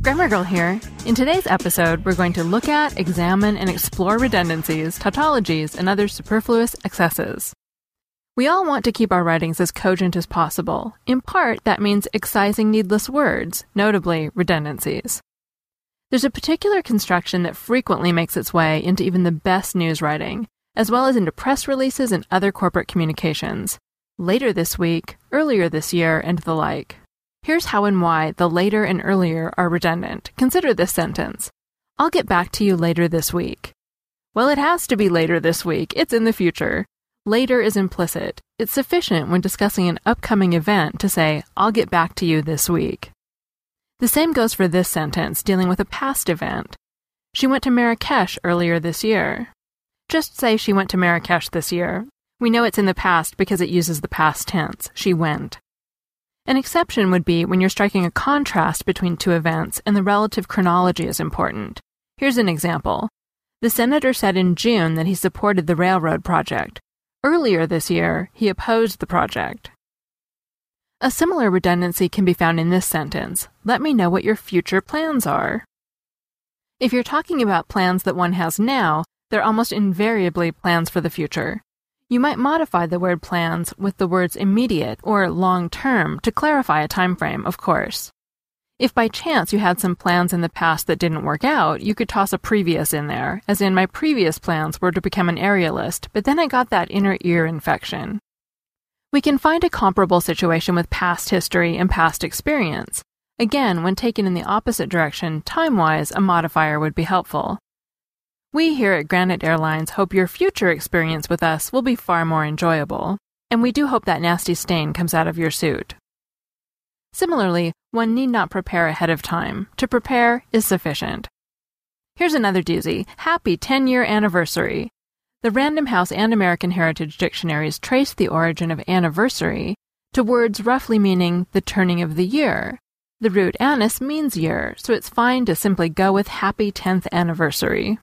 Grammar Girl here. In today's episode, we're going to look at, examine, and explore redundancies, tautologies, and other superfluous excesses. We all want to keep our writings as cogent as possible. In part, that means excising needless words, notably redundancies. There's a particular construction that frequently makes its way into even the best news writing, as well as into press releases and other corporate communications. Later this week, earlier this year, and the like. Here's how and why the later and earlier are redundant. Consider this sentence I'll get back to you later this week. Well, it has to be later this week. It's in the future. Later is implicit. It's sufficient when discussing an upcoming event to say, I'll get back to you this week. The same goes for this sentence dealing with a past event. She went to Marrakesh earlier this year. Just say she went to Marrakesh this year. We know it's in the past because it uses the past tense. She went. An exception would be when you're striking a contrast between two events and the relative chronology is important. Here's an example. The senator said in June that he supported the railroad project. Earlier this year, he opposed the project. A similar redundancy can be found in this sentence Let me know what your future plans are. If you're talking about plans that one has now, they're almost invariably plans for the future. You might modify the word plans with the words immediate or long term to clarify a time frame, of course. If by chance you had some plans in the past that didn't work out, you could toss a previous in there, as in my previous plans were to become an aerialist, but then I got that inner ear infection. We can find a comparable situation with past history and past experience. Again, when taken in the opposite direction, time wise, a modifier would be helpful. We here at Granite Airlines hope your future experience with us will be far more enjoyable, and we do hope that nasty stain comes out of your suit. Similarly, one need not prepare ahead of time. To prepare is sufficient. Here's another doozy Happy 10 year anniversary. The Random House and American Heritage dictionaries trace the origin of anniversary to words roughly meaning the turning of the year. The root annus means year, so it's fine to simply go with happy 10th anniversary.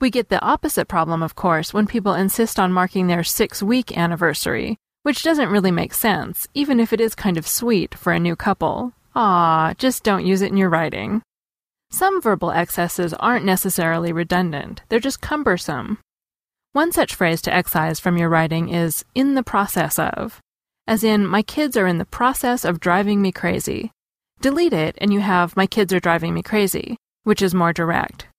We get the opposite problem, of course, when people insist on marking their six week anniversary, which doesn't really make sense, even if it is kind of sweet for a new couple. Ah, just don't use it in your writing. Some verbal excesses aren't necessarily redundant, they're just cumbersome. One such phrase to excise from your writing is in the process of, as in, my kids are in the process of driving me crazy. Delete it and you have my kids are driving me crazy, which is more direct.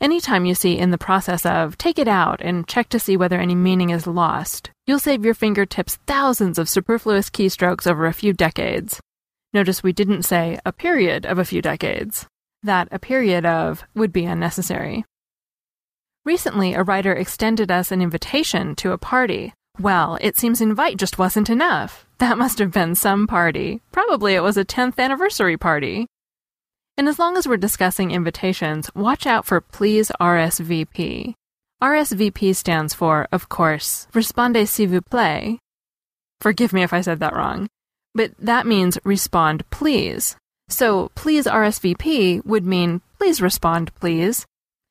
Anytime you see in the process of, take it out and check to see whether any meaning is lost, you'll save your fingertips thousands of superfluous keystrokes over a few decades. Notice we didn't say a period of a few decades. That a period of would be unnecessary. Recently, a writer extended us an invitation to a party. Well, it seems invite just wasn't enough. That must have been some party. Probably it was a 10th anniversary party. And as long as we're discussing invitations, watch out for please RSVP. RSVP stands for, of course, Respondez s'il vous plaît. Forgive me if I said that wrong. But that means respond please. So please RSVP would mean please respond please.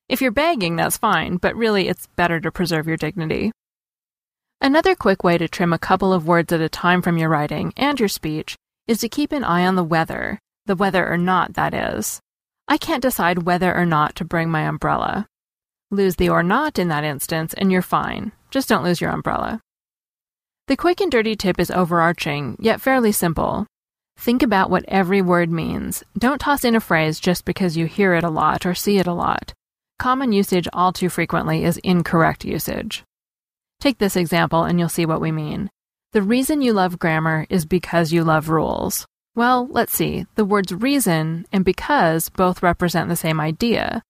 If you're begging, that's fine, but really it's better to preserve your dignity. Another quick way to trim a couple of words at a time from your writing and your speech is to keep an eye on the weather the whether or not, that is. I can't decide whether or not to bring my umbrella. Lose the or not in that instance, and you're fine. Just don't lose your umbrella. The quick and dirty tip is overarching, yet fairly simple. Think about what every word means. Don't toss in a phrase just because you hear it a lot or see it a lot. Common usage all too frequently is incorrect usage. Take this example and you'll see what we mean. The reason you love grammar is because you love rules. Well, let's see. The words reason and because both represent the same idea.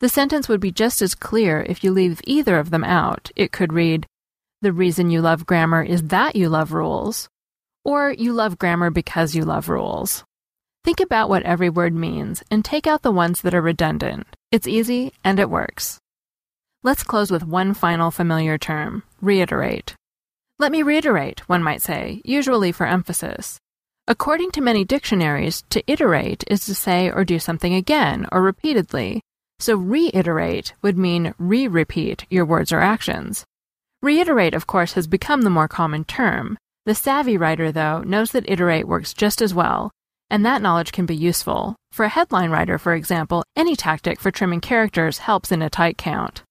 The sentence would be just as clear if you leave either of them out. It could read, The reason you love grammar is that you love rules. Or you love grammar because you love rules. Think about what every word means and take out the ones that are redundant. It's easy and it works. Let's close with one final familiar term reiterate. Let me reiterate, one might say, usually for emphasis. According to many dictionaries, to iterate is to say or do something again or repeatedly, so reiterate would mean re repeat your words or actions. Reiterate, of course, has become the more common term. The savvy writer, though, knows that iterate works just as well, and that knowledge can be useful. For a headline writer, for example, any tactic for trimming characters helps in a tight count.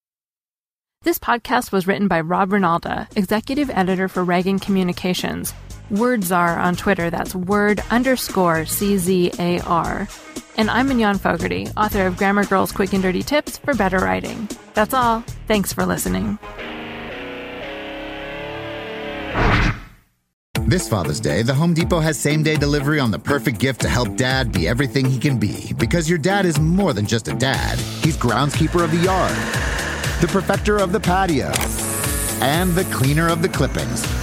This podcast was written by Rob Reinalda, executive editor for Ragan Communications, WordCzar on Twitter. That's word underscore C-Z-A-R. And I'm Mignon Fogarty, author of Grammar Girl's Quick and Dirty Tips for Better Writing. That's all. Thanks for listening. This Father's Day, the Home Depot has same day delivery on the perfect gift to help dad be everything he can be. Because your dad is more than just a dad, he's groundskeeper of the yard, the perfecter of the patio, and the cleaner of the clippings.